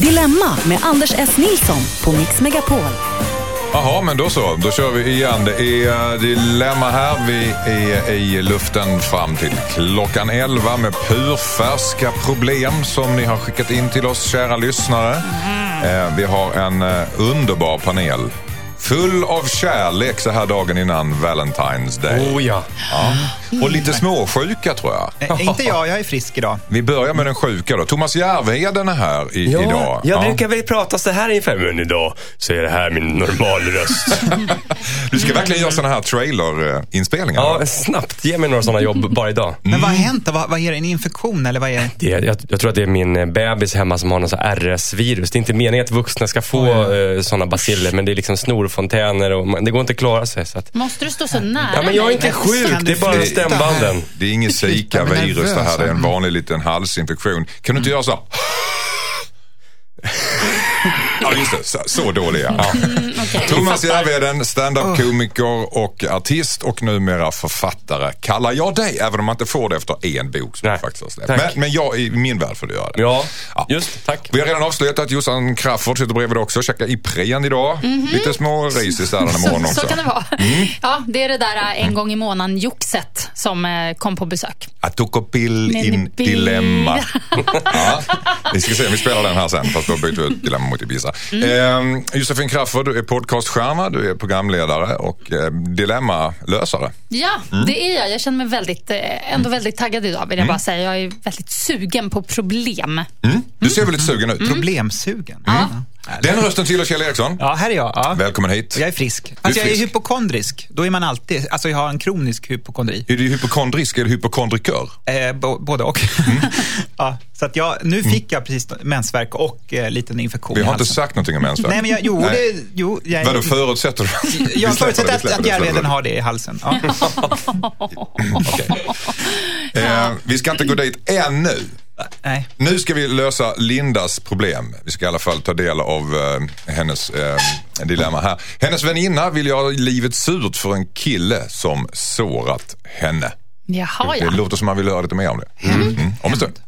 Dilemma med Anders S. Nilsson på Mix Megapol. Jaha, men då så. Då kör vi igen. Det är eh, Dilemma här. Vi är i luften fram till klockan 11 med purfärska problem som ni har skickat in till oss, kära lyssnare. Eh, Vi har en eh, underbar panel. Full av kärlek så här dagen innan Valentine's Day. Oh ja. Ja. Och lite småsjuka tror jag. Eh, inte jag, jag är frisk idag. Vi börjar med den sjuka då. Thomas Järvheden är här i, Ja, idag. jag brukar väl prata så här ungefär, men idag så är det här min normalröst. Du ska verkligen göra sådana här trailerinspelningar. ja, snabbt. Ge mig några sådana jobb bara idag. Men vad har hänt då? Vad, vad är det? En infektion eller vad är det? Det, jag, jag tror att det är min eh, bebis hemma som har någon sån här RS-virus. Det är inte meningen att vuxna ska få eh, sådana basiller, men det är liksom snorfontäner och man, det går inte att klara sig. Så att, Måste du stå så nära ja, men jag är mig? inte sjuk, Kan det är bara flytta stämbanden. Det är inget Zika-virus det här. Det är en nervös. vanlig liten halsinfektion. Kan du inte göra så? Ja, just det. Så, så dålig är jag. Okej, Thomas. Järvheden, stand-up-komiker och artist och numera författare kallar jag dig, även om man inte får det efter en bok som Nej, jag faktiskt har släppt. Men, men jag, i min värld får du göra det. Ja, Ja. just tack. Vi har redan avslöjat att Jossan Crafoord sitter bredvid också och käkar Ipren idag. Lite små ris i städerna imorgon Mhm. Så, också. så kan det vara. Mm. Ja, det är det där äh, en gång i månaden joxet som äh, kom på besök. Atokopill in dilemma. ja, vi ska se, vi spelar den här sen fast då byter vi ut dilemma mot Ibiza. Mm. Eh, Josefin Crafoord, du är podcaststjärna, du är programledare och eh, dilemmalösare. Ja, Mm. det är jag. Jag känner mig väldigt, äh, ändå väldigt taggad idag vill jag bara säga. Jag är väldigt sugen på problem. Mm. Du ser väldigt sugen ut. Problemsugen? Ja. Den rösten tillhör Kjell Eriksson. Ja, här är jag. Ja. Välkommen hit. Jag är frisk. Du är jag är hypokondrisk. Då är man alltid, alltså jag har en kronisk hypokondri. Är du hypokondrisk eller hypokondrikör? Eh, bo, både och. Mm. ja, så att jag, nu fick jag precis mensvärk och eh, liten infektion Vi har inte sagt någonting om mensvärk. Nej, men jag, jo, Nej. det, jo, jag, Vadå förutsätter du? Jag förutsätter att, att Järvheden har det i halsen. Ja. det. Eh, vi ska inte gå dit ännu. Nej. Nu ska vi lösa Lindas problem. Vi ska i alla fall ta del av eh, hennes eh, dilemma här. Hennes väninna vill göra livet surt för en kille som sårat henne. Jaha, Det ja. låter som man vill höra lite mer om det. Mm. Om en stund.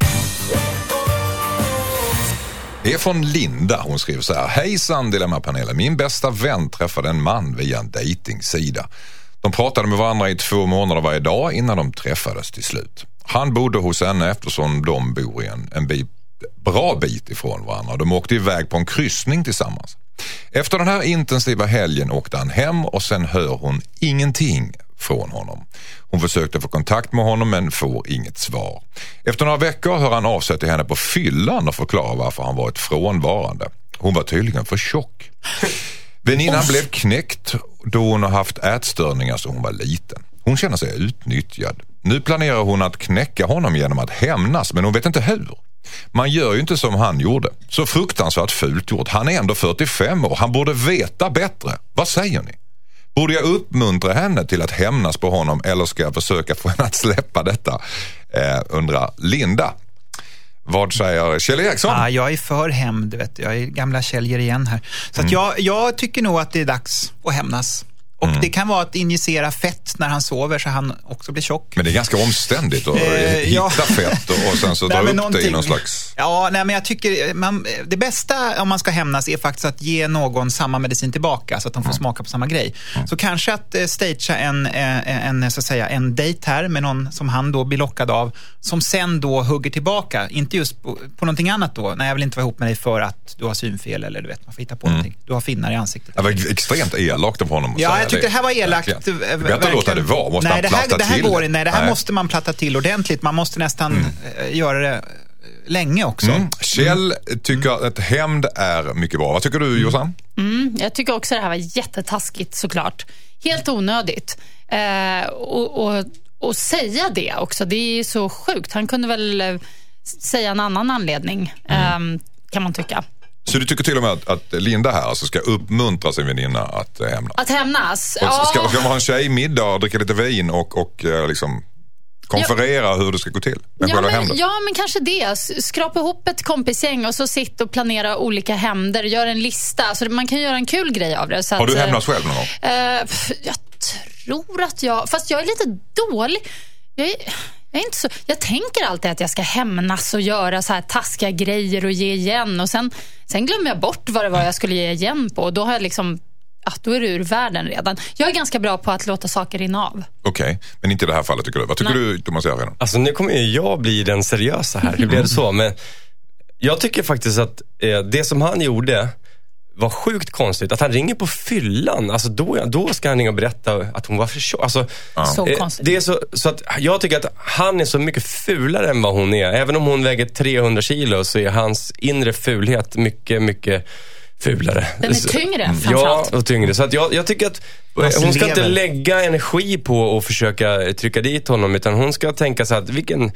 Det är från Linda. Hon skriver så här. Hejsan Dilemmapanelen. Min bästa vän träffade en man via en dejtingsida. De pratade med varandra i två månader varje dag innan de träffades till slut. Han bodde hos henne eftersom de bor i en, en bit, bra bit ifrån varandra. De åkte iväg på en kryssning tillsammans. Efter den här intensiva helgen åkte han hem och sen hör hon ingenting från honom. Hon försökte få kontakt med honom men får inget svar. Efter några veckor hör han av sig till henne på fyllan och förklarar varför han varit frånvarande. Hon var tydligen för tjock. Väninnan blev knäckt då hon har haft ätstörningar så hon var liten. Hon känner sig utnyttjad. Nu planerar hon att knäcka honom genom att hämnas men hon vet inte hur. Man gör ju inte som han gjorde. Så fruktansvärt fult gjort. Han är ändå 45 år. Han borde veta bättre. Vad säger ni? Borde jag uppmuntra henne till att hämnas på honom eller ska jag försöka få henne att släppa detta? Eh, undrar Linda. Vad säger Kjell Eriksson? Ja, jag är för hämnd. Jag är gamla Kjellger igen här. Så Mm. att jag, jag tycker nog att det är dags att hämnas. Och Mm. det kan vara att injicera fett när han sover så han också blir tjock. Men det är ganska omständigt att Eh, hitta ja. fett och, och sen så Nej, dra upp det i någon slags... Ja, nej, men jag tycker man, det bästa om man ska hämnas är faktiskt att ge någon samma medicin tillbaka så att de får smaka på samma grej. Så kanske att eh, stagea en, eh, en, så att säga, en dejt här med någon som han då blir lockad av som sen då hugger tillbaka. Inte just på, på någonting annat då. Nej, jag vill inte vara ihop med dig för att du har synfel eller du vet, man får hitta på någonting. Du har finnar i ansiktet. Det var extremt elakt av honom Ja, jag tyckte det här var elakt. Verkligen. Det är bättre att låta det vara. Måste nej, det här, platta det här till går Nej, det här Nej. måste man platta till ordentligt. Man måste nästan eh, göra det eh, länge också. Mm. Kjell tycker att hämnd är mycket bra. Vad tycker du Jossan? Jag tycker också det här var jättetaskigt såklart. Helt onödigt. Eh, och, och, och säga det också, det är så sjukt. Han kunde väl eh, säga en annan anledning, eh, kan man tycka. Så du tycker till och med att, att Linda här alltså ska uppmuntra sin väninna att eh, hämnas? Att hämnas? Och Ska, ska man ha en tjejmiddag och dricka lite vin och, och eh, liksom konferera hur det ska gå till? Med Ja själva men, hämnden? ja, men kanske det. Skrapa ihop ett kompisgäng och så sitta och planera olika hämnder. Gör en lista. Så man kan göra en kul grej av det. Har du eh, hämnats själv någon gång? Eh, jag tror att jag... Fast jag är lite dålig. Jag är, Jag, är inte så, jag tänker alltid att jag ska hämnas och göra så här taskiga grejer och ge igen. Och sen, sen glömmer jag bort vad det var jag skulle ge igen på. Och då har jag liksom ja, då är det ur världen redan. Jag är ganska bra på att låta saker rinna av. Okej, okay. men inte i det här fallet tycker du. Vad tycker Nej. du Thomas Järvheden? Alltså nu kommer ju jag bli den seriösa här. Hur blev det så? Men jag tycker faktiskt att eh, det som han gjorde var sjukt konstigt. Att han ringer på fyllan. Alltså då, då ska han ringa och berätta att hon var för tjock. Alltså, ja. Så eh, konstigt. Det är så, så att jag tycker att han är så mycket fulare än vad hon är. Även om hon väger 300 kilo så är hans inre fulhet mycket, mycket fulare. Den är tyngre mm. framförallt. Ja, och tyngre. Så att jag, jag tycker att hon ska inte lägga energi på att försöka trycka dit honom utan hon ska tänka så att vilken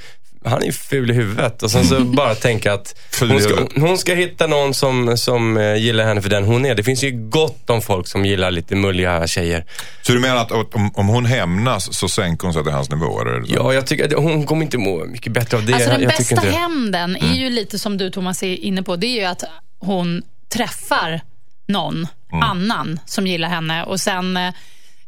han är ju ful i huvudet. Och sen så bara tänka att hon ska, hon ska hitta någon som, som eh, gillar henne för den hon är. Det finns ju gott om folk som gillar lite mulliga tjejer. Så du menar att om, om hon hämnas så sänker hon sig till hans nivå? Eller? Ja, jag tycker att hon kommer inte må mycket bättre av det. Alltså den jag bästa hämnden är ju lite som du Thomas är inne på. Det är ju att hon träffar någon mm. annan som gillar henne och sen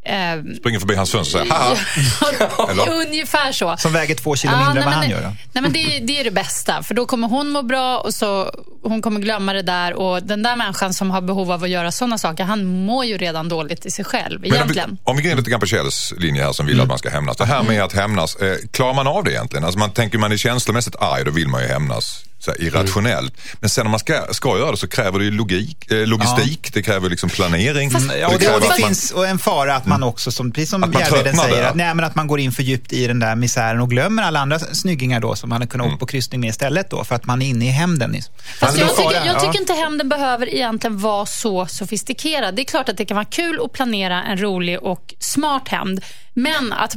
eh, Springer förbi hans fönster och säger haha. Ungefär så. Som väger två kilo mindre än vad han gör. Då. Nej, men det, det, är det bästa. För då kommer hon må bra och så hon kommer glömma det där. Och den där människan som har behov av att göra sådana saker, han mår ju redan dåligt i sig själv egentligen. om, vi, om vi går in lite grann på Kjells linje här som vill mm. att man ska hämnas. Det här med att hämnas, eh, klarar man av det egentligen? Alltså man tänker man är känslomässigt arg, då vill man ju hämnas så här, irrationellt. Mm. Men sen om man ska, ska göra det så kräver det ju logik, eh, logistik, ja. det kräver liksom planering. Fast, ja, och det, och det finns man, en fara att man mm. också, som, precis som Järvheden säger, att, nej, men att man går in för djupt i den där misären och glömmer alla andra snyggingar då som man hade kunnat mm. åka på kryssning med istället då, för att man är inne i hämnden. Fast jag, tycker, jag tycker inte hämnden behöver egentligen vara så sofistikerad. Det är klart att det kan vara kul att planera en rolig och smart hämnd, men att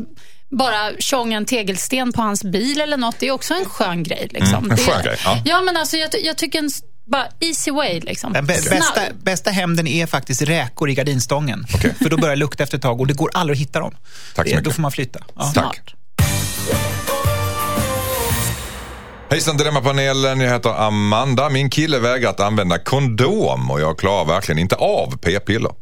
bara tjonga en tegelsten på hans bil eller något, det är också en skön grej. Liksom. Mm, en skön grej, ja. ja. men alltså, jag, jag tycker en bara easy way. Liksom. Bästa, bästa hämnden är faktiskt räkor i gardinstången. Okay. För då börjar det lukta efter ett tag och det går aldrig att hitta dem. Tack så mycket. Då får man flytta. Ja. Tack. Hejsan Dilemmapanelen, jag heter Amanda. Min kille vägrar att använda kondom och jag klarar verkligen inte av p-piller.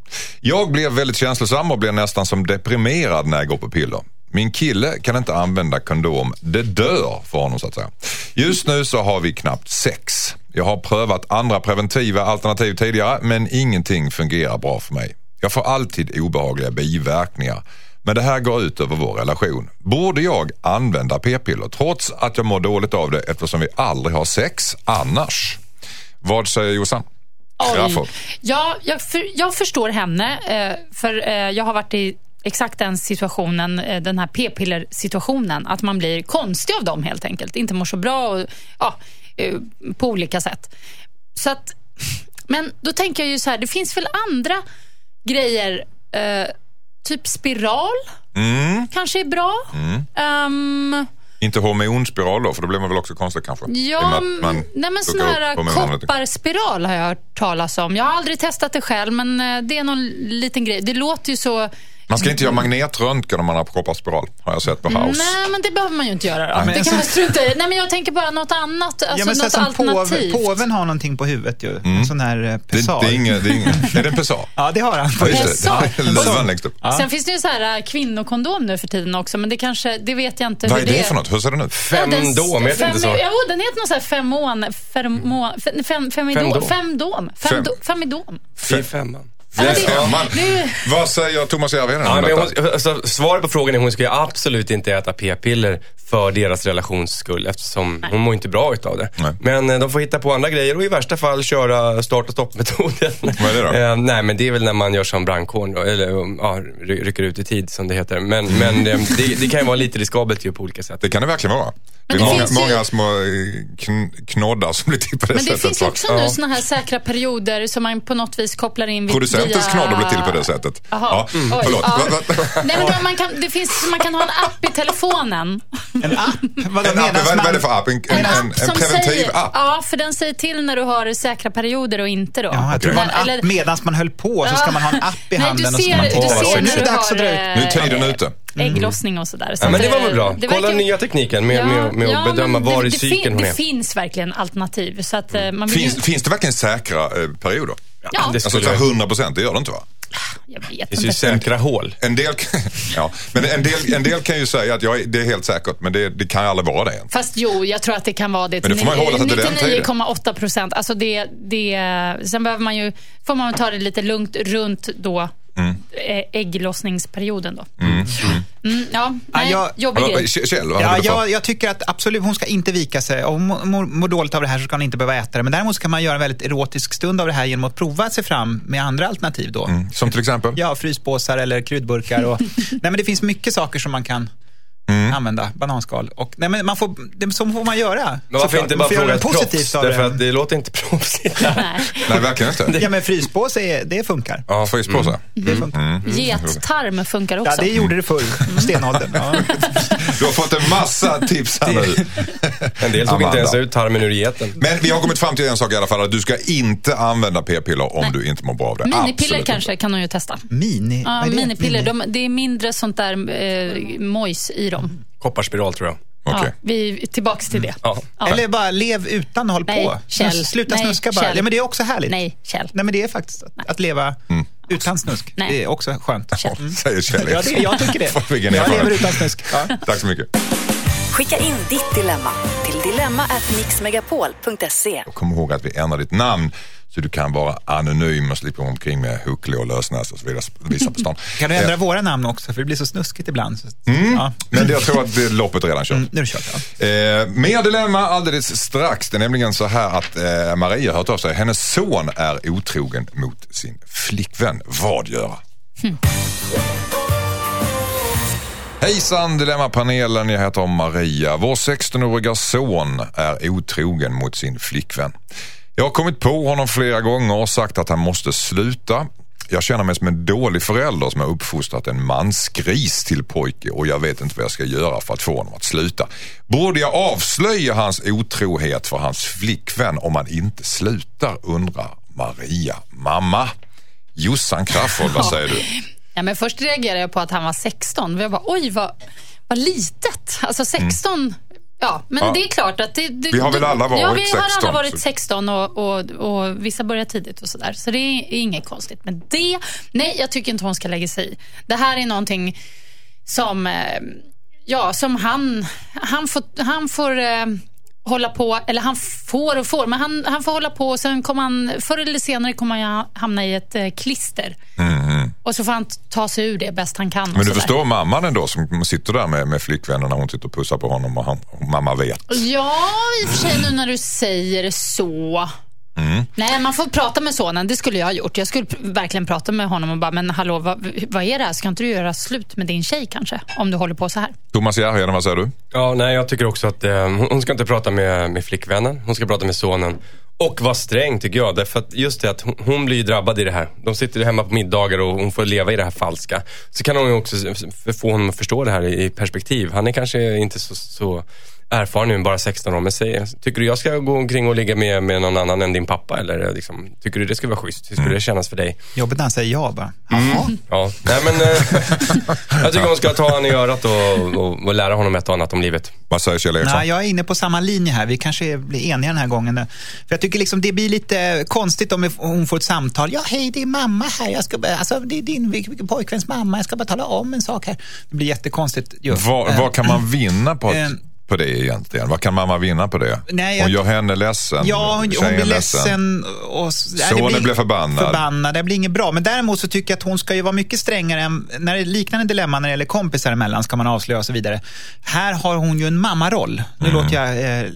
Jag blir väldigt känslosam och blir nästan som deprimerad när jag går på piller. Min kille kan inte använda kondom. Det dör för honom så att säga. Just nu så har vi knappt sex. Jag har prövat andra preventiva alternativ tidigare men ingenting fungerar bra för mig. Jag får alltid obehagliga biverkningar. Men det här går ut över vår relation. Borde jag använda p-piller trots att jag mår dåligt av det eftersom vi aldrig har sex annars? Vad säger Jossan? Ja, jag, för, jag förstår henne. Eh, för eh, Jag har varit i exakt den situationen, eh, den här p-piller situationen. Att man blir konstig av dem helt enkelt. Inte mår så bra och, ja, eh, på olika sätt. Så att, men då tänker jag ju så här, det finns väl andra grejer. Eh, typ spiral mm. kanske är bra. Mm. Um, inte hormonspiral då, för då blir man väl också konstig kanske? Ja, nej men sån här kopparspiral har jag hört talas om. Jag har aldrig testat det själv, men det är någon liten grej. Det låter ju så man ska inte göra magnetröntgen om man har kopparspiral, har jag sett på House. Nej, men det behöver man ju inte göra då. Nej, det kan man strunta i. Nej, men jag tänker bara något annat, alltså ja, men något alternativt. Påven, påven har någonting på huvudet ju, mm. en sån här eh, pessar. Det, det, är, inget, det är, inget, är det en pessar? ja, det har han. Ja, just det. Luvan längst upp. Ja. Sen finns det ju så här eh, kvinnokondom nu för tiden också, men det kanske, det vet jag inte. Vad är det, det för något? Hur ser den ut? Femdom, ja, heter inte så? Jo, den heter något så här femon, fermon, fem, fem, femidom, femdom, femdom, femidom. Fy femman. Femman. Vad säger Thomas Järvheden om ja, detta? alltså, svaret på frågan är att hon ska absolut inte äta p-piller för deras relations skull eftersom nej. hon mår inte bra utav det. Nej. Men eh, de får hitta på andra grejer och i värsta fall köra start och stopp-metoden. Vad är det då? Eh, nej, men det är väl när man gör som brandkåren eller ja, rycker ut i tid som det heter. Men, men eh, det, det, kan ju vara lite riskabelt ju på olika sätt. Det kan det verkligen vara. Men det, det är många, ju... många små kn knoddar som blir till på det men sättet. Men det finns också nu ja. såna här säkra perioder som man på något vis kopplar in Producentens via... knoddar blir till på det sättet. Jaha. Ja. Mm. Förlåt. Ja. Nej, men man, kan, det finns, man kan ha en app i telefonen. En app? Vad, en app, vad, vad är det för app? En, en, en, en preventiv säger, app? Ja, för den säger till när du har säkra perioder och inte då. Ja, jag tror det var en app medan man höll på så ska man ha en app i handen. Nej, du ser, och så ska man, du ser när du har... Nu är tiden ute. Ägglossning och sådär. Så ja, men det var väl bra. Kolla verkar... nya tekniken med, med, med ja, att bedöma var i cykeln hon är. Det finns verkligen alternativ. Så att, mm. man finns, ju... finns det verkligen säkra eh, perioder? Ja. Det alltså 100 procent, det gör det inte va? Jag vet Det finns ju säkra hål. En del, ja, men en del, en del kan ju säga att jag, det är helt säkert, men det, det kan aldrig vara det. Fast jo, jag tror att det kan vara det. Men det får man hålla sig till den tiden. 99,8 procent. Alltså det, det, sen behöver man ju, får man ta det lite lugnt runt då mm. ägglossningsperioden. Då. Mm. Mm, ja, nej, ja, jobbig grej. Kjell, vad ja, jag, jag tycker att absolut, hon ska inte vika sig. Om hon mår, mår dåligt av det här så ska hon inte behöva äta det. Men däremot kan man göra en väldigt erotisk stund av det här genom att prova sig fram med andra alternativ. Då. Mm. Som till exempel? Ja, fryspåsar eller kryddburkar. Och, nej, men det finns mycket saker som man kan Mm. använda bananskal. Och, nej, men man får, det, så får man göra. Men varför inte bara fråga ett proffs? Därför att det låter inte proffsigt. nej. nej, verkligen inte. Ja, men fryspåse, det funkar. Ja, fryspåse. Mm. Det funkar. Mm. Mm. Gettarm funkar också. Ja, det gjorde det förr, mm. stenåldern. Ja. Du har fått en massa tips här nu. En del tog inte ens ut tarmen ur geten. Men vi har kommit fram till en sak i alla fall, att du ska inte använda p-piller om Nej. du inte mår bra av det. Minipiller Absolut kanske inte. kan hon ju testa. Mini? Ja, minipiller. Mini? De, det är mindre sånt där eh, mojs i dem. Kopparspiral tror jag. Okay. Ja, vi är tillbaka till det. Ja. Ja. Eller bara lev utan håll Nej, på. Kjell. Sluta Nej, snuska bara. Kjell. Ja, men det är också härligt. Nej, Kjell. Nej, men det är faktiskt att, att leva mm. Utan snusk. Nej. Det är också skönt. Kjell. Mm. Säger Kjell. Ja, det, jag tycker det. jag lever utan snusk. Tack så mycket. Skicka in ditt dilemma till dilemma@mixmegapol.se. Kom ihåg att vi ändrar ditt namn så du kan vara anonym och slippa omkring med huckle och lösnäs och så vidare. Visa på stan. kan du ändra ja. våra namn också? För det blir så snuskigt ibland. Så, mm. ja. Men jag tror att det loppet är redan kört. Mm, nu är det kört ja. eh, mer dilemma alldeles strax. Det är nämligen så här att eh, Maria har hört av sig. Hennes son är otrogen mot sin flickvän. Vad göra? Mm. Hejsan Dilemmapanelen, jag heter Maria. Vår 16-åriga son är otrogen mot sin flickvän. Jag har kommit på honom flera gånger och sagt att han måste sluta. Jag känner mig som en dålig förälder som har uppfostrat en mansgris till pojke och jag vet inte vad jag ska göra för att få honom att sluta. Borde jag avslöja hans otrohet för hans flickvän om han inte slutar undrar Maria. Mamma, Jossan Crafoord, vad säger du? Ja, men först reagerade jag på att han var 16. Jag bara, oj vad, vad litet. Alltså 16 mm. Ja, men ja. det är klart att det, det, Vi har väl alla varit 16? Ja, vi 16, har alla varit 16 och, och, och vissa börjar tidigt och sådär. Så det är inget konstigt. Men det, nej, jag tycker inte hon ska lägga sig i. Det här är någonting som, eh, ja, som han, han får, han får eh, hålla på, eller han får och får, men han, han får hålla på och sen kommer han, förr eller senare kommer han hamna i ett eh, klister. Mm. Och så får han ta sig ur det bäst han kan. Men du förstår där. mamman ändå som sitter där med, med flickvännen när hon sitter och pussar på honom och, han, och mamma vet? Ja, i och för sig nu när du säger så. Mm. Nej, man får prata med sonen. Det skulle jag ha gjort. Jag skulle verkligen prata med honom och bara, men hallå, vad, vad är det här? Ska inte du göra slut med din tjej kanske? Om du håller på så här. Thomas Järheden, vad säger du? Ja, nej, jag tycker också att eh, hon ska inte prata med, med flickvännen. Hon ska prata med sonen. Och vara sträng tycker jag. Därför att just det att hon, hon blir drabbad i det här. De sitter hemma på middagar och hon får leva i det här falska. Så kan hon ju också få honom att förstå det här i perspektiv. Han är kanske inte så, så erfaren nu, bara 16 år. Men säg, tycker du jag ska gå omkring och ligga med, med någon annan än din pappa? Eller liksom, tycker du det ska vara schysst? Hur skulle mm. det kännas för dig? Jobbigt när han säger ja bara. Mm. Ja. Nej, men, eh, jag tycker hon ska ta honom i örat och, och, och, lära honom ett och annat om livet. Vad säger Kjell Eriksson? Nej, jag är inne på samma linje här. Vi kanske blir eniga den här gången. För jag tycker liksom det blir lite konstigt om hon får ett samtal. Ja, hej, det är mamma här. Jag ska, alltså, det är din pojkväns mamma. Jag ska bara tala om en sak här. Det blir jättekonstigt. Vad, vad kan man vinna på att eh, på det egentligen? Vad kan mamma vinna på det? Nej, jag... Hon gör henne ledsen. Ja, hon, hon blir ledsen. Och, Sonen blir, blir förbannad. förbannad. Det blir inget bra. Men däremot så tycker jag att hon ska ju vara mycket strängare än, när det är liknande dilemma när det gäller kompisar emellan ska man avslöja och så vidare. Här har hon ju en mammaroll. Nu mm. låter jag eh,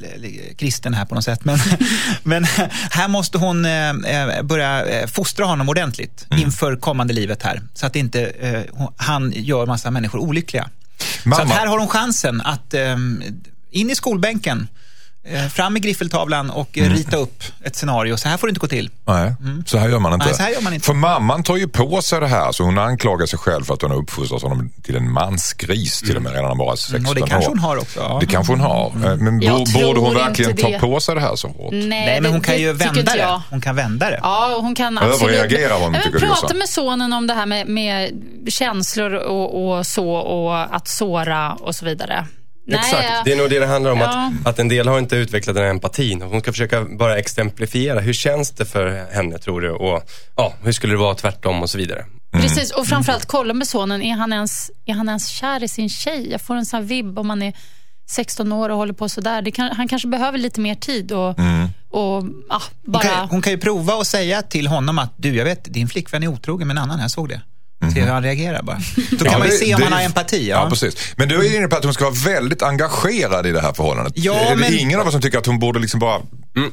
kristen här på något sätt. Men, men här måste hon eh, eh börja eh, fostra honom ordentligt mm. inför kommande livet här. Så att inte eh, han gör massa människor olyckliga. Mamma. Så här har hon chansen att um, in i skolbänken fram med griffeltavlan och eh, mm. rita upp ett scenario. Så här får det inte gå till. Nej, mm. så här gör man inte. Nej, så här gör man inte. För mamman tar ju på sig det här, så hon anklagar sig själv för att hon har uppfostrat honom till en mansgris till och med redan när bara 16 mm, och det kanske hon har också. Ja. Det kanske hon har. Mm. Eh, men borde hon verkligen ta på sig det här så hårt? Nej, Nej men hon kan ju vända det. Hon kan vända det. Ja, hon kan absolut. Överreagerar hon, tycker Prata med sonen om det här med, med känslor och, och så och att såra och så vidare Nej, Exakt, ja. det är nog det det handlar om. Ja. Att, att en del har inte utvecklat den här empatin. Hon ska försöka bara exemplifiera. Hur känns det för henne tror du? Och ja, hur skulle det vara tvärtom och så vidare. Precis, och framförallt kolla med sonen. Är han, ens, är han ens kär i sin tjej? Jag får en sån här vibb om man är 16 år och håller på sådär. Det kan, han kanske behöver lite mer tid och, och ja, Hon bara... kan, hon kan ju prova och säga till honom att du, jag vet, din flickvän är otrogen med en annan, jag såg det. Se hur han reagerar bara. Då kan Ja, man ju det- se om det- han har empati. Ja. Ja. precis. Men du är inne på att hon ska vara väldigt engagerad i det här förhållandet. Ja, är det men- ingen av oss som tycker att hon borde liksom bara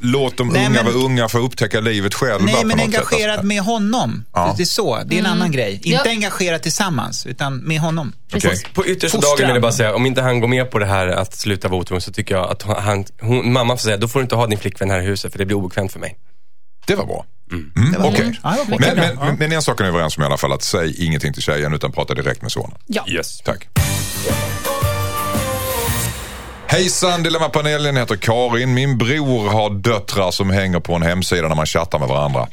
låta de Nej, unga men- vara unga för att upptäcka livet själva Nej, men engagerad alltså. med honom. Ja. Det är så, det är en annan grej. Inte Ja. engagerad tillsammans, utan med honom. Precis. På yttersta Fostran. dagen vill jag bara säga, om inte han går med på det här att sluta vara otrogen så tycker jag att han, hon, mamma får säga, då får du inte ha din flickvän här i huset för det blir obekvämt för mig. Det var bra. Mm, var bra. men, Mycket men, men en sak är ni överens om i alla fall, att säg ingenting till tjejen utan prata direkt med sonen. Ja. Yes. Tack. Hejsan Dilemmapanelen, jag heter Karin. Min bror har döttrar som hänger på en hemsida när man chattar med varandra.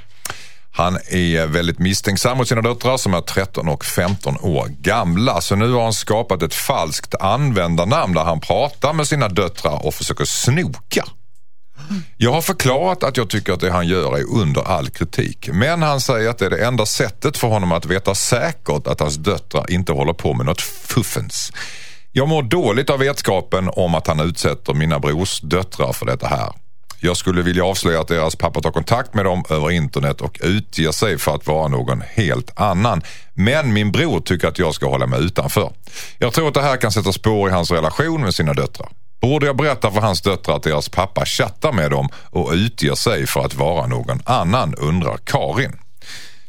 Han är väldigt misstänksam mot sina döttrar som är 13 och 15 år gamla. Så nu har han skapat ett falskt användarnamn där han pratar med sina döttrar och försöker snoka. Jag har förklarat att jag tycker att det han gör är under all kritik. Men han säger att det är det enda sättet för honom att veta säkert att hans döttrar inte håller på med något fuffens. Jag mår dåligt av vetskapen om att han utsätter mina brors döttrar för detta här. Jag skulle vilja avslöja att deras pappa tar kontakt med dem över internet och utger sig för att vara någon helt annan. Men min bror tycker att jag ska hålla mig utanför. Jag tror att det här kan sätta spår i hans relation med sina döttrar. Borde jag berätta för hans döttrar att deras pappa chattar med dem och utger sig för att vara någon annan, undrar Karin.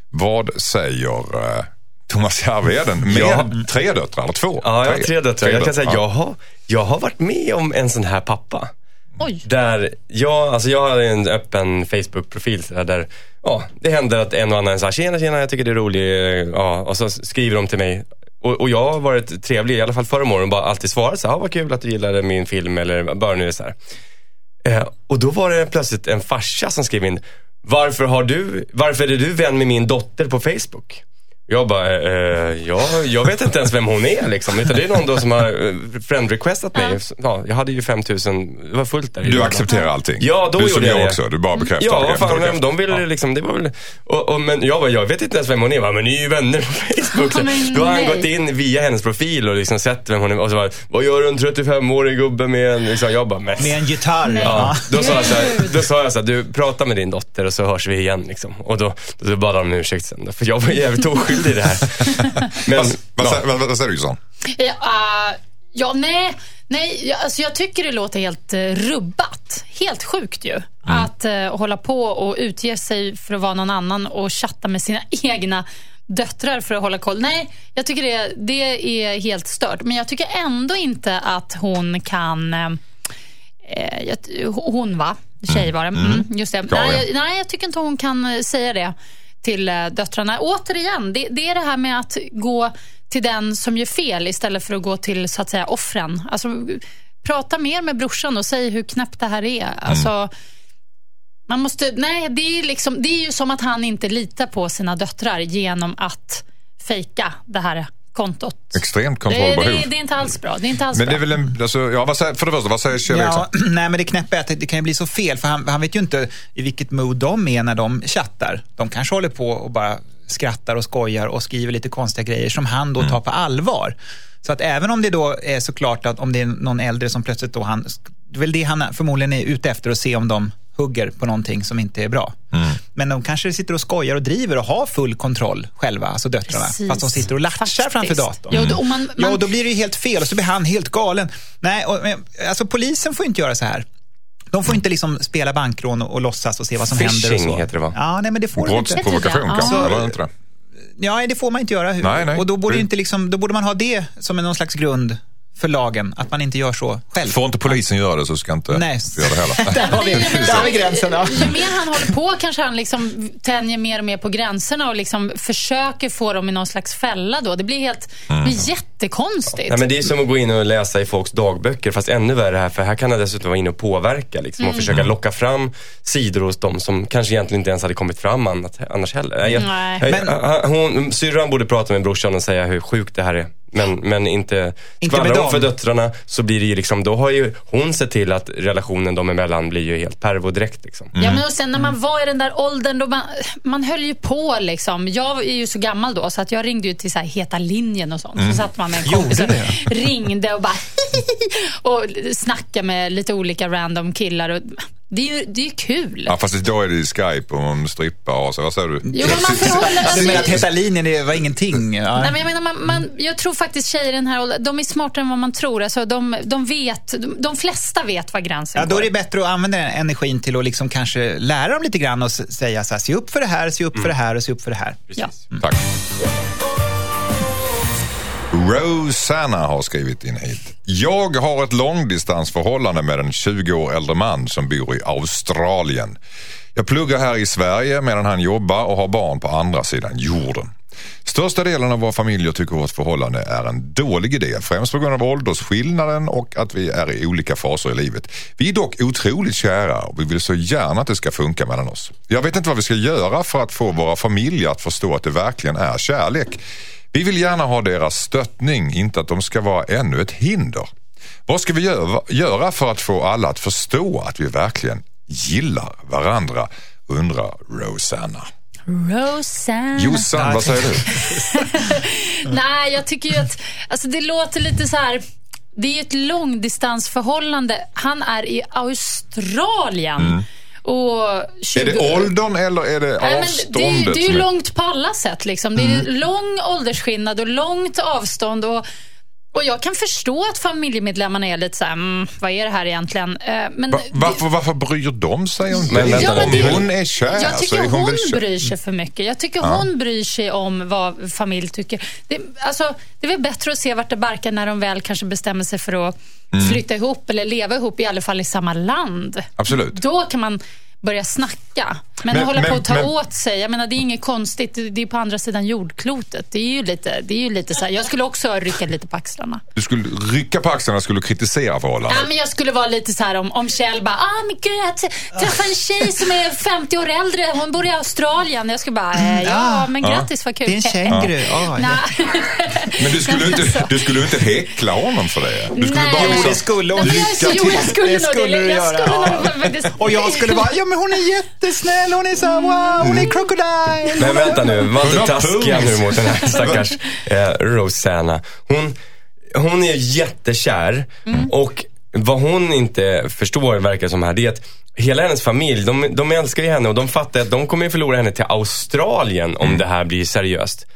Vad säger eh, Thomas Järvheden med Ja. tre döttrar, eller två? Ja, jag har tre döttrar. Jag kan säga, ja. jag har, jag har varit med om en sån här pappa. Oj. Där jag, alltså jag har en öppen Facebook-profil där ja, det händer att en och annan säger tjena, tjena, jag tycker det är roligt. Ja, och så skriver de till mig. Och, och jag har varit trevlig, i alla fall förra morgonen, bara alltid svarat så här, ah, vad kul att du gillade min film eller bara nu är så här. Eh, och då var det plötsligt en farsa som skrev in, varför, har du, varför är du vän med min dotter på Facebook? Jag bara, eh, ja, jag vet inte ens vem hon är liksom. Utan det är någon då som har eh, friend-requestat mig. Ja, jag hade ju 5000, det var fullt där. Du accepterar allting? Ja, då du gjorde som jag jag det. också, du bara bekräftar. Ja, bekräftar, vad fan, bekräftar. de ville Ja. liksom, det var väl... Och, och, men jag bara, jag vet inte ens vem hon är. Va? Men ni är ju vänner på Facebook. Så, då har han gått in via hennes profil och liksom sett vem hon är. Och så bara, vad gör en 35-årig gubbe med en... Liksom, jag bara, mest. Med en gitarr. Ja. då sa jag så här, då sa jag så här, du pratar med din dotter och så hörs vi igen liksom. Och då, då bad han om ursäkt sen. För jag var jävligt oskyldig i det här. Men, Vad, vad, vad säger du Jossan? Ja, ah, ja, nej, nej jag, alltså jag tycker det låter helt eh, rubbat. Helt sjukt ju. Att eh, hålla på och utge sig för att vara någon annan och chatta med sina egna döttrar för att hålla koll. Nej, jag tycker det, det är helt stört. Men jag tycker ändå inte att hon kan... Eh, eh, hon va? Tjej var det. Mm, just det. Ja, nej, ja. jag, nej, jag tycker inte hon kan säga det till eh, döttrarna. Återigen, det, det är det här med att gå till den som gör fel istället för att gå till så att säga offren. Alltså, prata mer med brorsan och säg hur knäppt det här är. Alltså, man måste, nej, det, är liksom, det är ju som att han inte litar på sina döttrar genom att fejka det här kontot. Extremt Det, kontrollbehov. det, det är inte alls bra. Det är inte alls Men det är väl en, alltså, ja, vad säger, för det första, vad säger Kjell? Ja, nej, men det knäppa är att det, det kan ju bli så fel, för han, han vet ju inte i vilket mood de är när de chattar. De kanske håller på och bara skrattar och skojar och skriver lite konstiga grejer som han då Mm. tar på allvar. Så att även om det då är såklart att om det är någon äldre som plötsligt då han, det är väl det han förmodligen är ute efter att se om de hugger på någonting som inte är bra. Mm. Men de kanske sitter och skojar och driver och har full kontroll själva, alltså döttrarna. Precis. Fast de sitter och latchar Faktiskt. framför datorn. Ja, då, och man, Ja, man, och då blir det ju helt fel och så blir han helt galen. Nej, och, men, alltså polisen får inte göra så här. De får inte liksom spela bankrån och, och låtsas och se vad som händer. Och Phishing heter det, va? Ja, nej men det får de inte. Brottsprovokation Ja. kanske, Så- eller inte det? Ja, det får man inte göra. Nej, nej. Och då borde, inte liksom, då borde man ha det som en någon slags grund för lagen, att man inte gör så själv. Får inte polisen göra det så ska inte Nej. vi göra det heller. Där har vi, där har vi gränsen. Ja. Ju mer han håller på kanske han liksom tänjer mer och mer på gränserna och liksom försöker få dem i någon slags fälla då. Det blir, helt, det blir jättekonstigt. Nej, men det är som att gå in och läsa i folks dagböcker, fast ännu värre här, för här kan han dessutom vara inne och påverka liksom, och försöka locka fram sidor hos dem som kanske egentligen inte ens hade kommit fram annat, annars heller. Jag, Nej. jag, Men- han- hon, syrran borde prata med brorsan och säga hur sjukt det här är. Men, men inte, Inte skvallrar med hon för döttrarna så blir det ju liksom, då har ju hon sett till att relationen dem emellan blir ju helt pervo direkt liksom. Ja, men och sen när man var i den där åldern, då man, man höll ju på liksom. Jag är ju så gammal då, så att jag ringde ju till så här Heta linjen och sånt. Så satt man med en kompis och ringde och bara och snackade med lite olika random killar. Och, det är ju det är kul. Ja, fast idag är det ju Skype och man strippar och så. Vad säger du? Jo, men man förhåller Du menar att heta linjen, var ingenting? Ja. Nej, men jag, menar, man, man, jag tror faktiskt tjejer i den här åldern, de är smartare än vad man tror. Alltså, de, de vet, de, de flesta vet var gränsen Ja, då är går. det bättre att använda den energin till att liksom kanske lära dem lite grann och säga så här, se upp för det här, se upp för det här och se upp för det här. Ja. Tack. Rosanna har skrivit in hit. Jag har ett långdistansförhållande med en 20 år äldre man som bor i Australien. Jag pluggar här i Sverige medan han jobbar och har barn på andra sidan jorden. Största delen av våra familjer tycker vårt förhållande är en dålig idé, främst på grund av åldersskillnaden och att vi är i olika faser i livet. Vi är dock otroligt kära och vi vill så gärna att det ska funka mellan oss. Jag vet inte vad vi ska göra för att få våra familjer att förstå att det verkligen är kärlek. Vi vill gärna ha deras stöttning, inte att de ska vara ännu ett hinder. Vad ska vi göra, för att få alla att förstå att vi verkligen gillar varandra? Undrar Rosanna. Rosanna. Jossan, vad säger du? Nej, jag tycker ju att alltså, det låter lite så här... Det är ju ett långdistansförhållande. Han är i Australien. Och 20... Mm. Är det åldern eller är det Nej, men det, avståndet? det är ju långt på alla sätt. Liksom. Det är Mm. lång åldersskillnad och långt avstånd. Och, och jag kan förstå att familjemedlemmarna är lite så här, mm, vad är det här egentligen? Eh, Men Va, varför, varför bryr de sig om Men om men det väl- hon är kär jag så tycker är hon, hon kär. bryr sig för mycket. Jag tycker hon bryr sig om vad familj tycker. Det, alltså, det är väl bättre att se vart det barkar när de väl kanske bestämmer sig för att Mm. flytta ihop eller leva ihop, i alla fall i samma land. Absolut. Då kan man börja snacka. Men, Men- att hålla men- på att ta men- åt sig, jag menar det är inget konstigt. Det det är på andra sidan jordklotet. Det är ju lite, det är ju lite så här, jag skulle också rycka lite på axlarna. Du skulle rycka på axlarna skulle kritisera förhållandet. Ja, men jag skulle vara lite så här om, om Kjell bara, ah men gud jag träffade en tjej som är 50 år äldre, hon bor i Australien. Jag skulle bara, eh, ja men grattis vad kul. Det är en känguru. Ja. Nej. Men du skulle, inte, du skulle inte häckla honom för det? Du skulle Nej. bara Jo, liksom, det skulle hon. Nej, men jag, Lycka jo, jag till. skulle Det nog skulle det. du Jag göra, skulle nog faktiskt... Och jag skulle vara, ja men hon är jättesnäll, hon är så wow, hon är crocodile. Men vänta nu, var inte taskiga nu mot den här stackars eh, Rosanna. Hon, hon är jättekär och vad hon inte förstår verkar som här, det är att hela hennes familj, de, de älskar ju henne och de fattar att de kommer förlora henne till Australien om det här blir seriöst.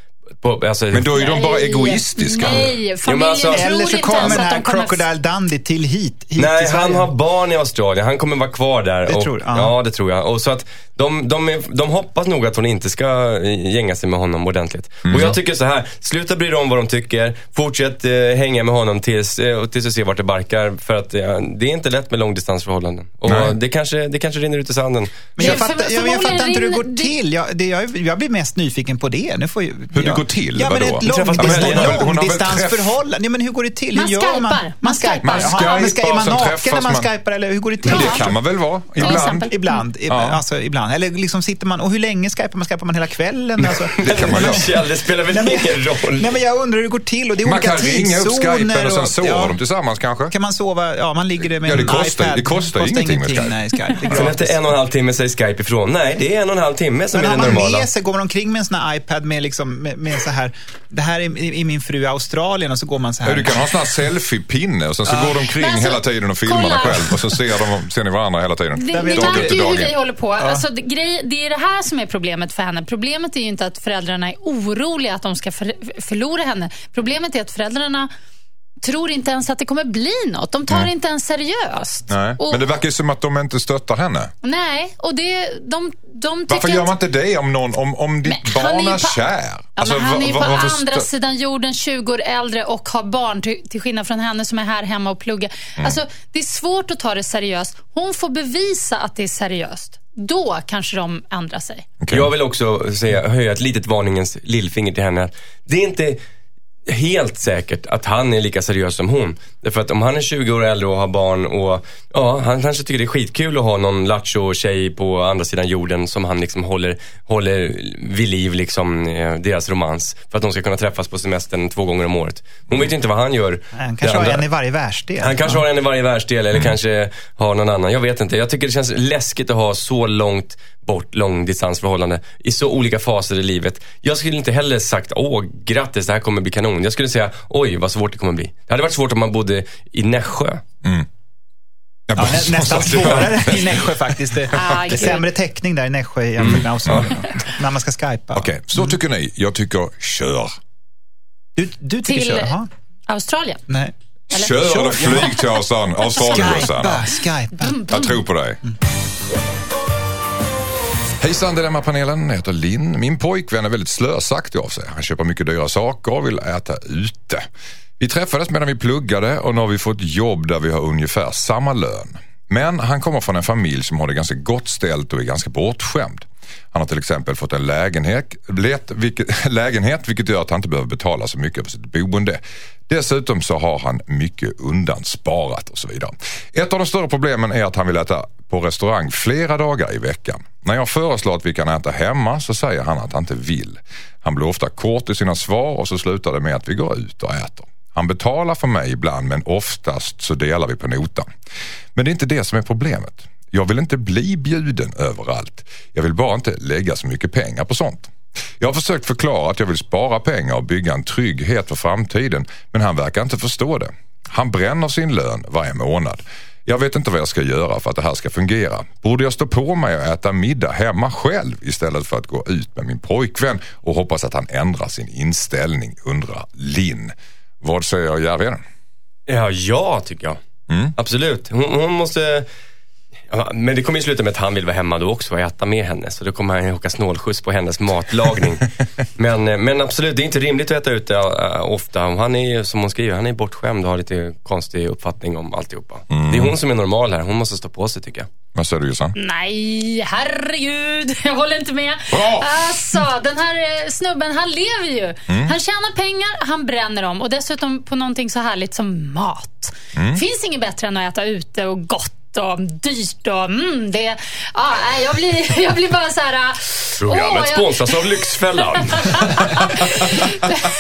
På, alltså, Men då är de bara egoistiska. Nej, familjen alltså- tror Eller så kommer den här de kommer... Crocodile Dundee till hit, hit Nej, till han har barn i Australien. Han kommer vara kvar där. Det och, tror- ja. ja. det tror jag. Och så att de, de, är, de hoppas nog att hon inte ska eh, gänga sig med honom ordentligt. Mm. Och jag tycker så här, sluta bry dig om vad de tycker. Fortsätt eh, hänga med honom tills, eh, tills du ser vart det barkar. För att eh, det är inte lätt med långdistansförhållanden. Och Nej. det kanske, det kanske rinner ut i sanden. Men jag fattar, jag, jag fattar inte hur det går till. Jag, det, jag, jag blir mest nyfiken på det. Nu får ju, Hur det jag, går till? Ja, men Vadå? ett långdistans, långdistansförhållande. Ja, men hur går det till? Man hur gör skypar. man? Man Man skypar. Man ska, är skypar, man naken träffas när man man. skypar eller hur går det till? Men det kan man väl vara? Ibland. exempel. Ibland, Ja. ibland. Eller liksom sitter man, och hur länge skypar man? Skypar man hela kvällen? Alltså, Det kan man göra. Det spelar väl men- ingen roll? Nej men jag undrar hur det går till och det är Man olika kan ringa upp skypen och sen sover ja. de tillsammans kanske. Kan man sova, ja man ligger där med Ja, det en kostar- iPad. det kostar ingenting med Skype. Nej, Skype. Det är Sen efter en och en halv timme säger Skype ifrån. Nej, det är en och en halv timme som Men är har det man normala. med sig, går man omkring med en sån här iPad med, liksom, med, med så här, det här är, är min fru i Australien och så går man så här. Ja, du kan ha en sån här selfie-pinne och sen så går de omkring Men alltså, hela tiden och filmar kolla. själv och så ser, de, ser ni varandra hela tiden. Jag. Dag ju hur dag. vi håller på. Alltså, det, grej, det är det här som är problemet för henne. Problemet är ju inte att föräldrarna är oroliga att de ska för, förlora henne. Problemet är att föräldrarna tror inte ens att det kommer bli något. De tar inte ens seriöst. Nej. Och, Men det verkar ju som att de inte stöttar henne. nej, och det, de, de Varför gör man inte det om, någon, om, om ditt Men barn är är, kär? Ja, Alltså, han är ju på varför andra sidan jorden, 20 år äldre och har barn till, till skillnad från henne som är här hemma och pluggar. Mm. Alltså, det är svårt att ta det seriöst. Hon får bevisa att det är seriöst. Då kanske de ändrar sig. Okej. Jag vill också säga, höja ett litet varningens lillfinger till henne. Det är inte... helt säkert att han är lika seriös som hon. Därför att om han är 20 år äldre och har barn och ja, han kanske tycker det är skitkul att ha någon lattjo tjej på andra sidan jorden som han liksom håller, håller vid liv liksom eh, deras romans. För att de ska kunna träffas på semestern två gånger om året. Hon vet ju inte vad han gör. Han kanske har en i varje världsdel. Han kanske har en i varje världsdel eller mm. kanske har någon annan. Jag vet inte. Jag tycker det känns läskigt att ha så långt bort långdistansförhållande i så olika faser i livet. Jag skulle inte heller sagt, åh grattis, det här kommer bli kanon. Jag skulle säga, oj vad svårt det kommer bli. Det hade varit svårt om man bodde i Nässjö. Mm. Ja, nä, nästan svårare i Nässjö faktiskt. Det, ah, det är sämre täckning där i Nässjö jämfört med mm. Australien. När man ska skypa. Okej, okay, så mm. tycker ni. Jag tycker kör. Du, du tycker Till kör? Aha. Australien? Nej. Eller? Kör eller flyg till Australien. Skypa, skypa. Jag tror på dig. Mm. Hejsan Dilemma-panelen, jag heter Linn. Min pojkvän är väldigt slösaktig av sig. Han köper mycket dyra saker och vill äta ute. Vi träffades medan vi pluggade och nu har vi fått jobb där vi har ungefär samma lön. Men han kommer från en familj som har det ganska gott ställt och är ganska bortskämd. Han har till exempel fått en lägenhet, vilket, lägenhet vilket gör att han inte behöver betala så mycket för sitt boende. Dessutom så har han mycket undansparat och så vidare. Ett av de större problemen är att han vill äta på restaurang flera dagar i veckan. När jag föreslår att vi kan äta hemma så säger han att han inte vill. Han blir ofta kort i sina svar och så slutar det med att vi går ut och äter. Han betalar för mig ibland men oftast så delar vi på notan. Men det är inte det som är problemet. Jag vill inte bli bjuden överallt. Jag vill bara inte lägga så mycket pengar på sånt. Jag har försökt förklara att jag vill spara pengar och bygga en trygghet för framtiden men han verkar inte förstå det. Han bränner sin lön varje månad. Jag vet inte vad jag ska göra för att det här ska fungera. Borde jag stå på mig och äta middag hemma själv istället för att gå ut med min pojkvän och hoppas att han ändrar sin inställning, undrar Linn. Vad säger Järvheden? Ja, ja tycker jag. Mm. Absolut. Hon, hon måste men det kommer ju sluta med att han vill vara hemma då också och äta med henne. Så då kommer han åka snålskjuts på hennes matlagning. men, eh, men absolut, det är inte rimligt att äta ute äh, ofta. Han är ju, som hon skriver, han är bortskämd och har lite konstig uppfattning om alltihopa. Mm. Det är hon som är normal här. Hon måste stå på sig tycker jag. Vad säger du Jossan? Nej, herregud. Jag håller inte med. Bra. Alltså, den här eh, snubben, han lever ju. Mm. Han tjänar pengar, han bränner dem och dessutom på någonting så härligt som mat. Mm. Finns inget bättre än att äta ute och gott och dyrt och mm, det... Ah, jag, blir, jag blir bara så här... Programmet åh, jag... sponsras av Lyxfällan.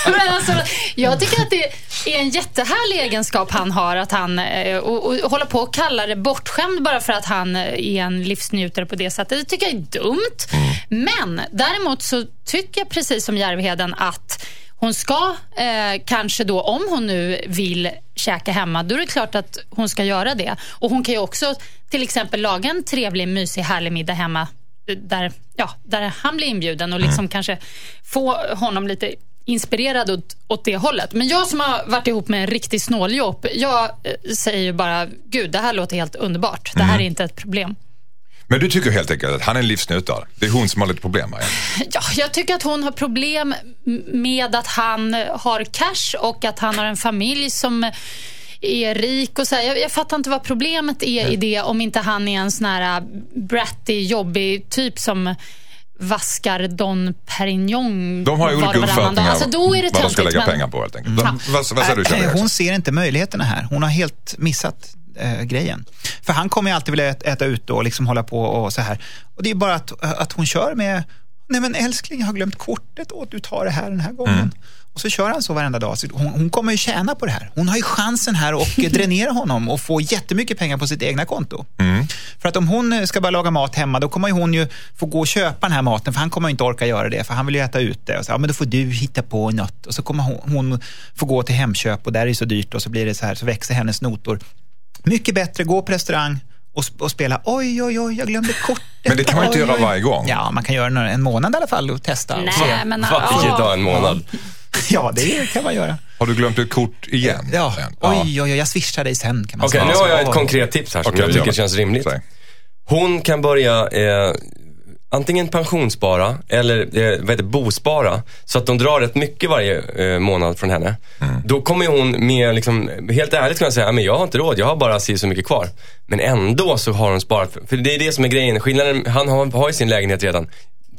Men alltså, jag tycker att det är en jättehärlig egenskap han har. Att han eh, och, och hålla på och kalla det bortskämd bara för att han är en livsnjutare på det sättet. Det tycker jag är dumt. Mm. Men däremot så tycker jag precis som Järvheden att hon ska eh, kanske då, om hon nu vill käka hemma, då är det klart att hon ska göra det. Och Hon kan ju också till exempel laga en trevlig, mysig, härlig middag hemma där, ja, där han blir inbjuden och liksom mm. kanske få honom lite inspirerad åt, åt det hållet. Men jag som har varit ihop med en riktig snåljobb, jag eh, säger ju bara, gud, det här låter helt underbart. Det här mm. är inte ett problem. Men du tycker helt enkelt att han är en livsnjutare? Det är hon som har lite problem med Ja, jag tycker att hon har problem med att han har cash och att han har en familj som är rik och så jag, jag, fattar inte vad problemet är i det om inte han är en sån här bratty, jobbig typ som vaskar Don Perignon. De har ju olika uppfattningar alltså, då är det vad de ska lägga men... pengar på helt enkelt. De, vad, vad säger du äh, Hon ser inte möjligheterna här. Hon har helt missat äh, grejen. För han kommer ju alltid vilja äta ute och liksom hålla på och så här. Och det är bara att, att hon kör med Nej men älskling, jag har glömt kortet och du tar det här den här gången. Mm. Och så kör han så varenda dag. Så hon, hon, kommer ju tjäna på det här. Hon har ju chansen här att dränera honom och få jättemycket pengar på sitt egna konto. Mm. För att om hon ska börja laga mat hemma, då kommer hon ju få gå och köpa den här maten, för han kommer inte orka göra det, för han vill ju äta ute. Och så, ja, men då får du hitta på något. Och så kommer hon, hon få gå till Hemköp och där är det så dyrt och så blir det så här, så växer hennes notor. Mycket bättre, gå på restaurang, och, och spela oj, oj, oj, jag glömde kortet. Men det kan man inte oj, göra varje gång. Ja, man kan göra en månad i alla fall och testa. Nej, och men, Varje dag en månad. Ja, det kan man göra. Har du glömt ett kort igen? Ja. Oj, oj, oj, jag swishar dig sen kan man Okej, okay, nu har jag ett konkret tips här som okay, jag tycker känns rimligt. Hon kan börja eh, antingen pensionsspara eller eh, vad heter, bospara. Så att de drar rätt mycket varje eh, månad från henne. Mm. Då kommer hon med, liksom, helt ärligt kunna säga, men jag har inte råd, jag har bara si så mycket kvar. Men ändå så har hon sparat. För det är det som är grejen. Skillnaden, han har, har ju sin lägenhet redan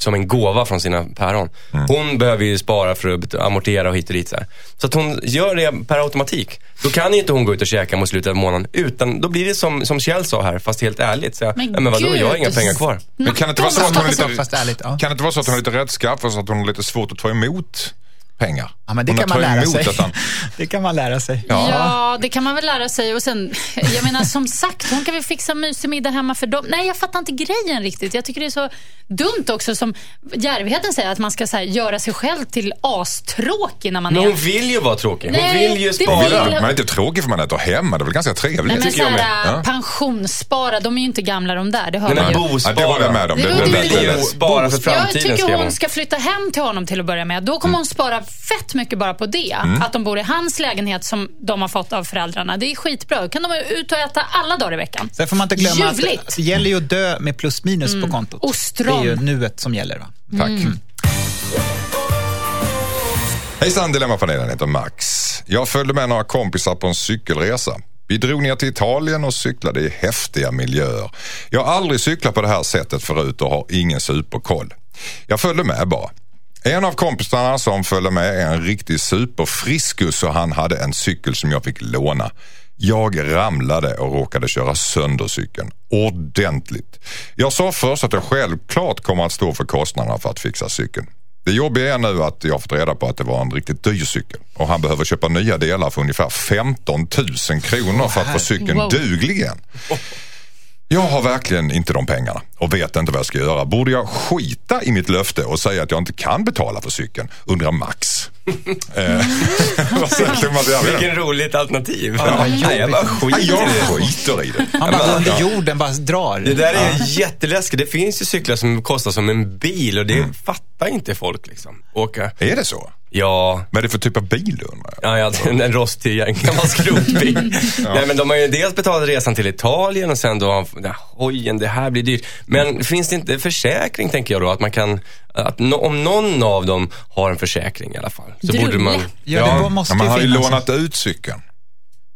som en gåva från sina päron. Mm. Hon behöver ju spara för att amortera och hit och dit. Så, här. så att hon gör det per automatik. Då kan inte hon gå ut och käka mot slutet av månaden. Utan då blir det som, som Kjell sa här, fast helt ärligt. Så jag, men, men vadå, jag har inga pengar kvar. Men kan det inte vara så att hon är lite, kan det inte vara så att hon är lite rättskaff och så att hon har lite svårt att ta emot pengar. Ja, men det kan man lära sig. Han... det kan man lära sig. Ja. ja. det kan man väl lära sig. Och sen, jag menar som sagt, hon kan väl fixa mysig middag hemma för dem. Nej, jag fattar inte grejen riktigt. Jag tycker det är så dumt också som Järvheten säger att man ska här, göra sig själv till astråkig när man men är... hon vill ju vara tråkig. Hon Nej, vill ju spara. Vill... Man är inte tråkig för man äter hemma. Det är väl ganska trevligt. Nej, men så ja. pensionsspara, de är ju inte gamla de där. Det hör Nej, man ju. Bospara. Ja, det håller jag med om. Det, det, det, det, spara för framtiden. Jag tycker hon ska flytta hem till honom till att börja med. Då kommer mm. hon spara fett mycket bara på det. Mm. Att de bor i hans lägenhet som de har fått av föräldrarna. Det är skitbra. Då kan de ut och äta alla dagar i veckan. Sen får man inte glömma Ljuvligt. att det gäller ju att dö med plus minus mm. på kontot. Och strong. Det är ju nuet som gäller. Va? Tack. Mm. Hejsan Dilemmapanelen, heter Max. Jag följde med några kompisar på en cykelresa. Vi drog ner till Italien och cyklade i häftiga miljöer. Jag har aldrig cyklat på det här sättet förut och har ingen superkoll. Jag följde med bara. En av kompisarna som följde med är en riktig superfriskus och han hade en cykel som jag fick låna. Jag ramlade och råkade köra sönder cykeln. Ordentligt. Jag sa först att jag självklart kommer att stå för kostnaderna för att fixa cykeln. Det jobbiga är nu att jag har fått reda på att det var en riktigt dyr cykel och han behöver köpa nya delar för ungefär 15 000 kronor för att få cykeln duglig igen. Jag har verkligen inte de pengarna och vet inte vad jag ska göra. Borde jag skita i mitt löfte och säga att jag inte kan betala för cykeln? Undrar Max. Mm. Vilken roligt alternativ. Ja, Nej, jag bara skiter jag i det. skiter i det. Han bara under jorden bara drar. Det där är ja. jätteläskigt. Det finns ju cyklar som kostar som en bil och det mm. fattar inte folk liksom. Åka. Är det så? Ja. Vad är det för typ av bil undrar jag? Ja, ja en, en rostig en gammal skrotbil. ja. Nej, men de har ju dels betalat resan till Italien och sen då, hojen, det här blir dyrt. Men finns det inte försäkring tänker jag då? Att man kan, att no, om någon av dem har en försäkring i alla fall. Så Drulle. borde man... Ja, ja måste man har ju lånat ut cykeln.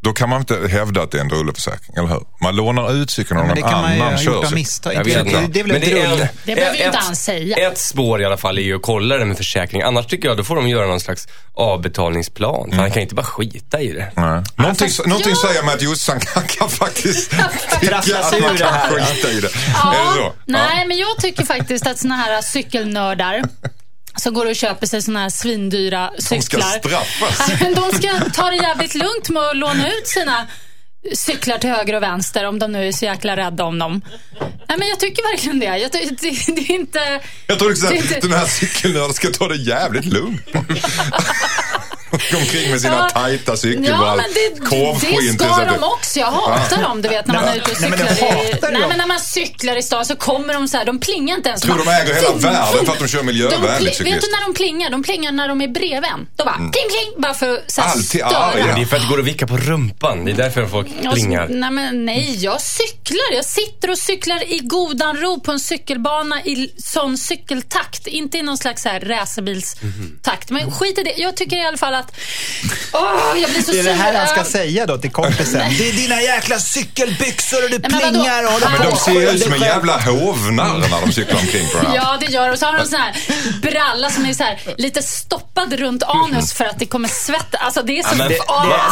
Då kan man inte hävda att det är en drulleförsäkring, eller hur? Man lånar ut cykeln och någon annan kör sig. Misstag. Jag vet inte. Det, är väl det, är, det behöver ju inte han säga. Ett spår i alla fall är ju att kolla det med försäkring. Annars tycker jag då får de göra någon slags avbetalningsplan. Mm. Han kan inte bara skita i det. Nej. Någonting, Fast, någonting ja. säger mig att Jossan kan, kan faktiskt tycka att man kan skita i det. Ja. Är det så? Nej, ja. men jag tycker faktiskt att såna här cykelnördar som går och köper sig såna här svindyra cyklar. De ska straffas. De ska ta det jävligt lugnt med att låna ut sina cyklar till höger och vänster om de nu är så jäkla rädda om dem. Nej, men jag tycker verkligen det. Jag, det, det, det är inte... Jag tror liksom att den här cykelnörden ska ta det jävligt lugnt. Gå omkring med sina ja, tajta cykelbrallor. Ja, det, det ska de också. Jag hatar dem, du vet, när man är ute och cyklar. Nej, men, i, nej, men när man cyklar i stan så kommer de så här, de plingar inte ens. Tror de äger hela världen för att de kör miljövänligt Vet du när de plingar? De plingar när de är bredvid en. De bara mm. pling, pling, bara för att Alltid arga. Ja, det är för att det går att vicka på rumpan. Det är därför folk plingar. nej, men nej, jag cyklar. Jag sitter och cyklar i godan ro på en cykelbana i sån cykeltakt. Inte i någon slags racerbilstakt. Men skit i det. Jag tycker i alla fall att... Oh, jag blir så det är det här han ska säga då till kompisen. det är dina jäkla cykelbyxor och du plingar och håller på. Men de ser ut som en jävla hovnarr när de cyklar omkring på den här. Ja, det gör de. Och så har de sån här bralla som är så här, lite stoppad runt anus för att det kommer svett. Alltså det är så... Ja, det, det,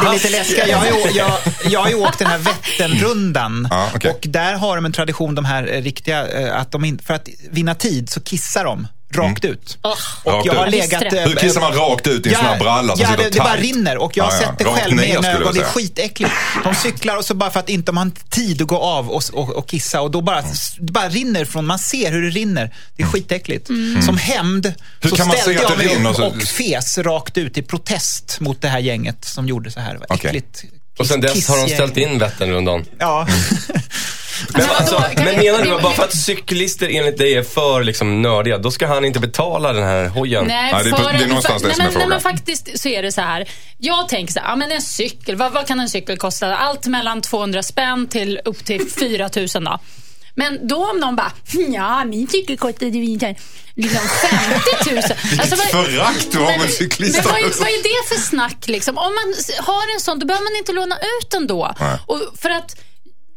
det, är lite läskigt. Jag, har ju, jag, jag har ju åkt den här Vätternrundan. Ja, okay. Och där har de en tradition, de här eh, riktiga, eh, att de in, för att vinna tid så kissar de rakt mm. ut. Oh. Och rakt jag har ut. legat... Hur kissar man rakt ut i en ja, sån här bralla som ja, sitter det, det bara rinner och jag har ja, sett det själv med egna ögon. Det är skitäckligt. De cyklar och så bara för att inte de har tid att gå av och, och, och kissa och då bara, mm. det bara rinner från, man ser hur det rinner. Det är mm. skitäckligt. Mm. Som hämnd så ställde jag mig upp och fes rakt ut i protest mot det här gänget som gjorde så här. Det var okay. äckligt. Och sen dess har de ställt in Vätternrundan. Ja. Men, alltså, men menar du att bara för att cyklister enligt dig är för liksom, nördiga, då ska han inte betala den här hojen? Nej, nej det, är, det är någonstans för, det som är frågan. Nej, men faktiskt så är det så här. Jag tänker så här, ja, men en cykel, vad, vad kan en cykel kosta? Allt mellan 200 spänn till upp till 4 000 då. Men då om någon bara, ja min cykel kostade ju liksom 50 000. Alltså, vad, förakt du har med cyklister. Men vad, vad, är det för snack liksom? Om man har en sån, då behöver man inte låna ut den då. Och för att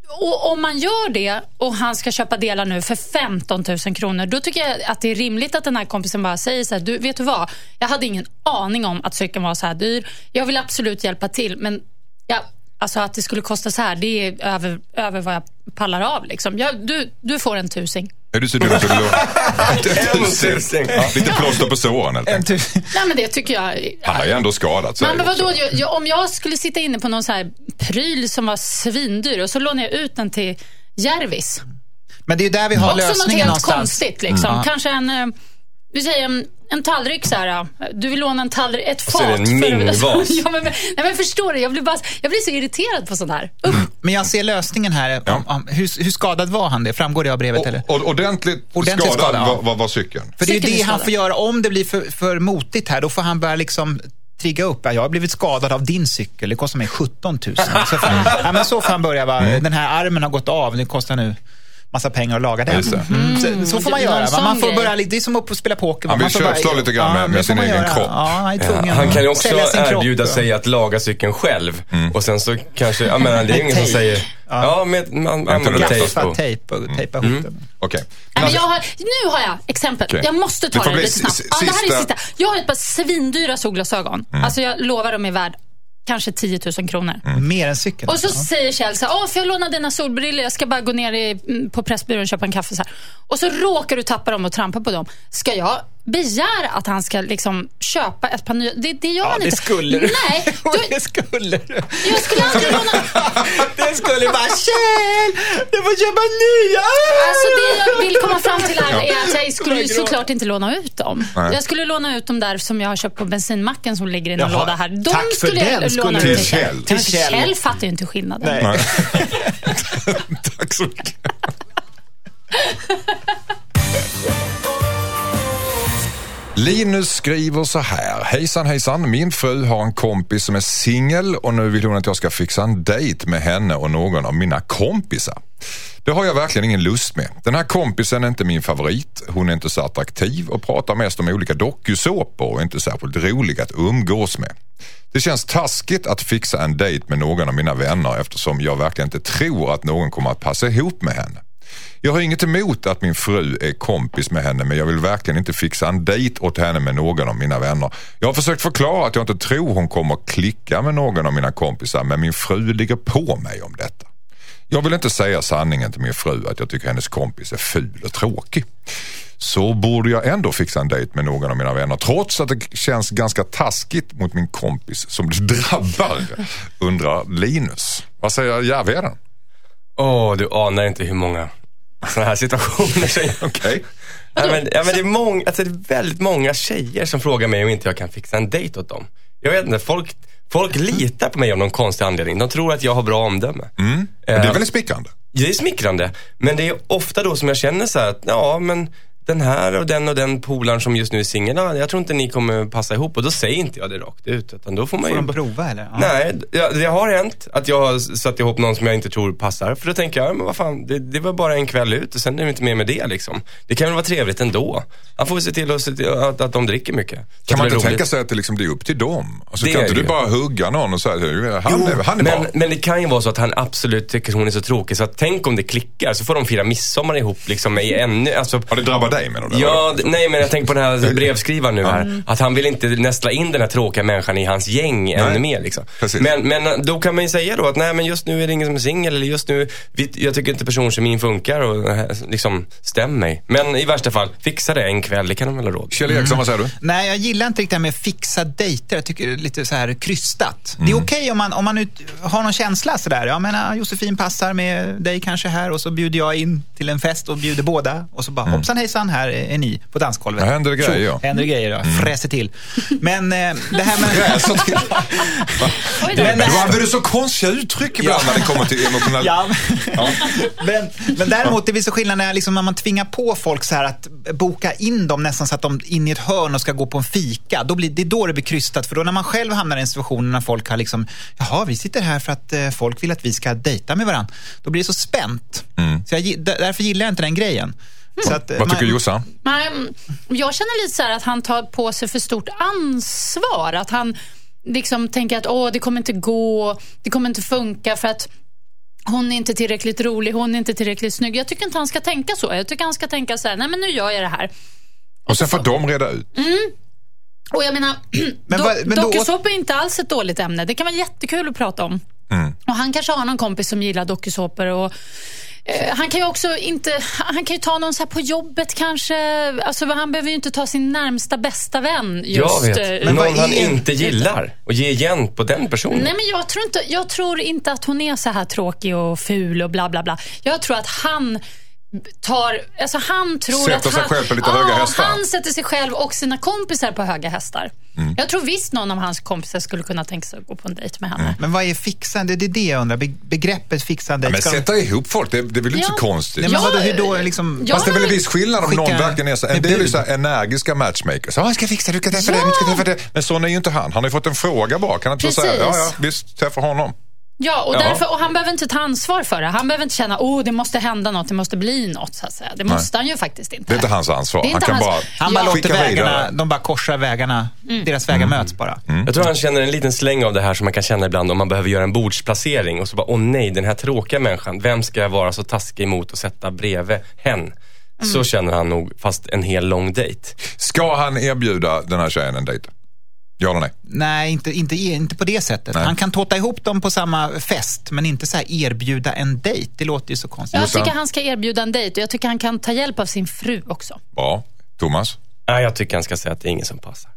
och om man gör det och han ska köpa delar nu för 15 000 kronor, då tycker jag att det är rimligt att den här kompisen bara säger så här, du, vet du vad? Jag hade ingen aning om att cykeln var så här dyr. Jag vill absolut hjälpa till, men ja, alltså att det skulle kosta så här, det är över, över vad jag pallar av. Liksom. Jag, du, du får en tusing. Är du så dum så du. Ja, lite plåster på såren helt enkelt. Nej men det tycker jag. Han har ju ändå skadat sig. Men vadå, jag, jag, om jag skulle sitta inne på någon så här pryl som var svindyr och så lånar jag ut den till Järvis. Men det är ju där vi har Också lösningen något helt någonstans. konstigt liksom. Mm. Kanske en, eh, vi säger en, en tallrik så här. Du vill låna en tallrik, ett fat. så är det en för- mingvas. ja, men, nej men förstår du, jag blir, bara, jag blir så irriterad på sånt här. Usch. Men jag ser lösningen här. Om, om, hur, hur skadad var han det? Framgår det av brevet? eller? Och, och, ordentligt, Ordentligt skadad skadad, ja. var, var, var cykeln. För det är ju det han får göra. Om det blir för, för motigt här, då får han börja liksom trigga upp. Ja, Jag har blivit skadad av din cykel. Det kostar mig 17 000. Så får, ja, men så får han börja. Va? Den här armen har gått av. Det kostar nu massa pengar att laga den. Det. Mm. Så, så får man göra. Va? sån Man får börja, lite- det är som att spela poker. Han vill Man köpslå lite grann med- med sin man egen göra. kropp. Ja, Ja, han kan ju också kropp. erbjuda sig att laga cykeln själv. Och sen så kanske, jag menar, det är ingen som säger, ja, med, man använder tejp Gaffa på. tejp och tejpa ihop den. Okej. Men jag har, nu har jag exempel. Okej. Jag måste ta Det lite snabbt. Ja, det här är sista-. Jag har ett par svindyra solglasögon. Alltså jag lovar de är värd kanske 10 000 kronor. Mer än cykeln. Och så Ja. säger Kjell så här, får jag låna dina solbrillor? Jag ska bara gå ner i, mm, på Pressbyrån och köpa en kaffe. Så här. Och så råkar du tappa dem och trampa på dem. Ska jag begära att han ska liksom köpa ett par nya? Det, det gör Ja, han det inte. skulle du. Nej, du, det skulle du. jag skulle aldrig låna... Det skulle bara, Kjell, du får köpa nya! Alltså det jag vill komma fram till här är att jag skulle såklart inte låna ut dem. Nej. Jag skulle låna ut dem där som jag har köpt på bensinmacken som ligger i någon Jaha, låda här. De tack för skulle jag den låna ut Till Kjell. Till Kjell. Kjell fattar ju inte skillnaden. Nej. Tack så mycket. Linus skriver så här. Hejsan hejsan, min fru har en kompis som är singel och nu vill hon att jag ska fixa en dejt med henne och någon av mina kompisar. Det har jag verkligen ingen lust med. Den här kompisen är inte min favorit. Hon är inte så attraktiv och pratar mest om olika dokusåpor och är inte särskilt rolig att umgås med. Det känns taskigt att fixa en dejt med någon av mina vänner eftersom jag verkligen inte tror att någon kommer att passa ihop med henne. Jag har inget emot att min fru är kompis med henne men jag vill verkligen inte fixa en dejt åt henne med någon av mina vänner. Jag har försökt förklara att jag inte tror hon kommer klicka med någon av mina kompisar men min fru ligger på mig om detta. Jag vill inte säga sanningen till min fru att jag tycker hennes kompis är ful och tråkig. Så borde jag ändå fixa en dejt med någon av mina vänner trots att det känns ganska taskigt mot min kompis som det drabbar, undrar Linus. Vad säger Järvheden? Åh, du anar inte hur många sådana här situationer Okej. Ja, men, ja, men det, är många, alltså, det är väldigt många tjejer som frågar mig om inte jag kan fixa en dejt åt dem. Jag vet inte, folk, folk litar på mig av någon konstig anledning. De tror att jag har bra omdöme. Men det är väldigt smickrande. Det är smickrande, men det är ofta då som jag känner så här att, ja men den här och den och den polaren som just nu är singel, ja, jag tror inte ni kommer passa ihop. Och då säger inte jag det rakt ut. Utan då får man Får ju... de prova eller? Ja. Nej, ja, det har hänt att jag har satt ihop någon som jag inte tror passar. För då tänker jag, men vad fan, det, det var bara en kväll ut och sen är det inte mer med det liksom. Det kan väl vara trevligt ändå. Han får väl se till att, se till att, att de dricker mycket. Så Kan man inte tänka sig att det, liksom, det är upp till dem? Alltså, Det kan inte du ju. bara hugga någon och säga han, Jo, är, han är men, bra? men det kan ju vara så att han absolut tycker hon är så tråkig så att tänk om det klickar så får de fira midsommar ihop liksom i ännu, alltså Har det drabbat dig menar du? Ja, nej men jag tänker på den här brevskrivaren nu här. Att han vill inte nästla in den här tråkiga människan i hans gäng ännu mer liksom. Men, men då kan man ju säga då att nej men just nu är det ingen som är singel eller just nu, vi, jag tycker inte personkemin funkar och eh, liksom stäm mig. Men i värsta fall, fixa det en kväll, det kan de väl ha råd Kjell Eriksson, vad säger du? Nej, jag gillar inte riktigt det här med fixa dejter. Jag tycker det är lite så här krystat. Det Mm. är okej om man, om man ut, har någon känsla sådär. Jag menar, Josefin passar med dig kanske här och så bjuder jag in till en fest och bjuder båda. Och så bara hoppsan hejsan, här är är ni på dansgolvet. Mm. Här händer det grejer, Tjo, ja. Mm. Händer det grejer, ja. Fräser till. Men eh, det här med... Oj då. Men- Du använder så konstiga uttryck ibland när det kommer till emotionell... Ja, men, men däremot det blir så skillnad när, liksom, när man tvingar på folk så här att boka in dem nästan så att de in i ett hörn och ska gå på en fika. Då blir, det är då det blir krystat. För då när man själv hamnar i en situation när folk har liksom, jaha, vi sitter här för att eh, folk vill att vi ska dejta med varandra. Då blir det så spänt. Så jag, därför gillar jag inte den grejen. Så att, eh, Vad tycker Jossan? Nej, mm, jag känner lite så här att han tar på sig för stort ansvar. Att han liksom tänker att Åh, det kommer inte gå, det kommer inte funka för att hon är inte tillräckligt rolig, hon är inte tillräckligt snygg. Jag tycker inte han ska tänka så. Jag tycker han ska tänka så här, nej men nu gör jag det här. Och sen får de reda ut. Mm. Och jag menar, men do, men dokusåpa är inte alls ett dåligt ämne. Det kan vara jättekul att prata om. Mm. Och han kanske har någon kompis som gillar dokusåpor och han kan ju också inte, han kan ju ta någon så på jobbet kanske. Alltså, han behöver ju inte ta sin närmsta bästa vän. Just, jag vet. Men någon han inte gillar och ge igen på den personen. Nej, men jag tror, inte, jag tror inte att hon är så här tråkig och ful och bla bla bla. Jag tror att han tar, alltså han tror sätter att sig han, själv på lite höga hästar. Han sätter sig själv och sina kompisar på höga hästar. Mm. Jag tror visst någon av hans kompisar skulle kunna tänka sig att gå på en dejt med henne. Mm. Men vad är fixande? Det är det jag undrar. Begreppet fixande. Ja, men sätta ihop folk, det, det är väl inte ja. så konstigt? Nej, men vadå, hur då, liksom, ja. Fast det är väl en viss skillnad om någon verkligen är så, en del är så energiska matchmakers. Ja, jag ska fixa du ska träffa ja. det, du ska träffa det. Men sån är ju inte han. Han har ju fått en fråga bara. Kan han inte säga, ja, ja, visst, träffa honom. Ja, och, därför, och han behöver inte ta ansvar för det. Han behöver inte känna att oh, det måste hända något, det måste bli något. Så att säga. Det måste Nej. han ju faktiskt inte. Det är inte hans ansvar. Han kan hans... bara Han bara låter vägarna, de bara korsar vägarna. Mm. Deras vägar mm. möts bara. Mm. Jag tror han känner en liten släng av det här som man kan känna ibland om man behöver göra en bordsplacering och så bara, åh nej, den här tråkiga människan, vem ska jag vara så taskig emot och sätta bredvid hen? Mm. Så känner han nog, fast en hel lång dejt. Ska han erbjuda den här tjejen en dejt? Ja eller nej? Nej, inte, inte, inte på det sättet. Nej. Han kan tåta ihop dem på samma fest, men inte så erbjuda en dejt. Det låter ju så konstigt. Jag tycker han ska erbjuda en dejt och jag tycker han kan ta hjälp av sin fru också. Bra. Thomas? Ja, jag tycker han ska säga att det är ingen som passar.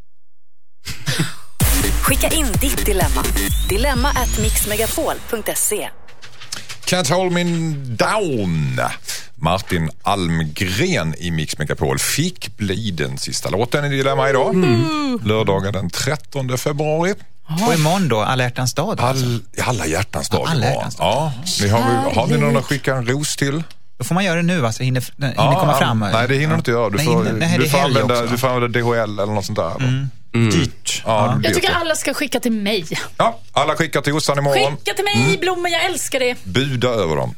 Skicka in ditt dilemma. Dilemma at mixmegapol.se Can't hold me down. Martin Almgren i Mix Megapol fick bli den sista låten i Dilemma idag. Mm. Lördagen den 13 februari. Och imorgon då, alla hjärtans dag? All, alltså. alla hjärtans dag ja, alla hjärtans dag. Ja. Ni har, har ni någon att skicka en ros till? Då får man göra det nu, alltså hinner, hinner ja, komma fram. Nej, det hinner du inte göra. Du får, nej, nej, du, får använda, du får använda DHL eller något sånt där. Mm. Mm. Dyrt. Ja, jag tycker alla ska skicka till mig. Ja, alla skickar till Jossan imorgon. Skicka till mig, mm. blommor, jag älskar det. Buda över dem.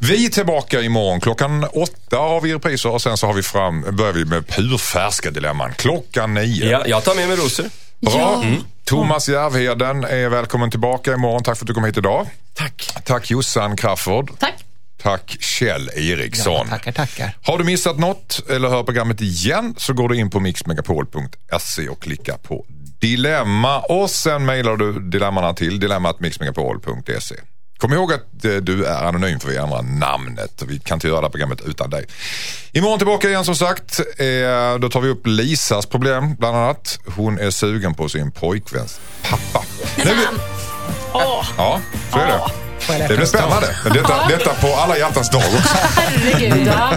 Vi är tillbaka imorgon. Klockan åtta har vi repriser och sen så har vi fram, börjar vi med purfärska dilemman. Klockan nio. Ja, jag tar med mig rosor. Bra. Ja. Mm. Thomas Järvheden är välkommen tillbaka imorgon. Tack för att du kom hit idag. Tack. Tack Jossan Crafoord. Tack. Tack Kjell Eriksson. Ja, tackar, tackar. Har du missat något eller hör programmet igen så går du in på mixmegapol.se och klickar på dilemma och sen mejlar du dilemmana till dilemmatmixmegapol.se. Kom ihåg att eh, du är anonym för vi ändrar namnet. Vi kan inte göra det här programmet utan dig. Imorgon tillbaka igen som sagt. Eh, då tar vi upp Lisas problem bland annat. Hon är sugen på sin pojkväns pappa. Nu. Ja, så är det. Det blir spännande. Detta, detta på alla hjärtans dag också. Herregud, ja.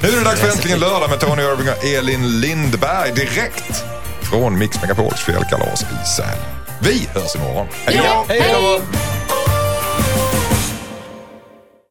Nu är det dags för Äntligen lördag med Tony Irving och Elin Lindberg direkt från Mix Megapols fjällkalas i Sälen. Vi hörs imorgon. Hej då! Hej då!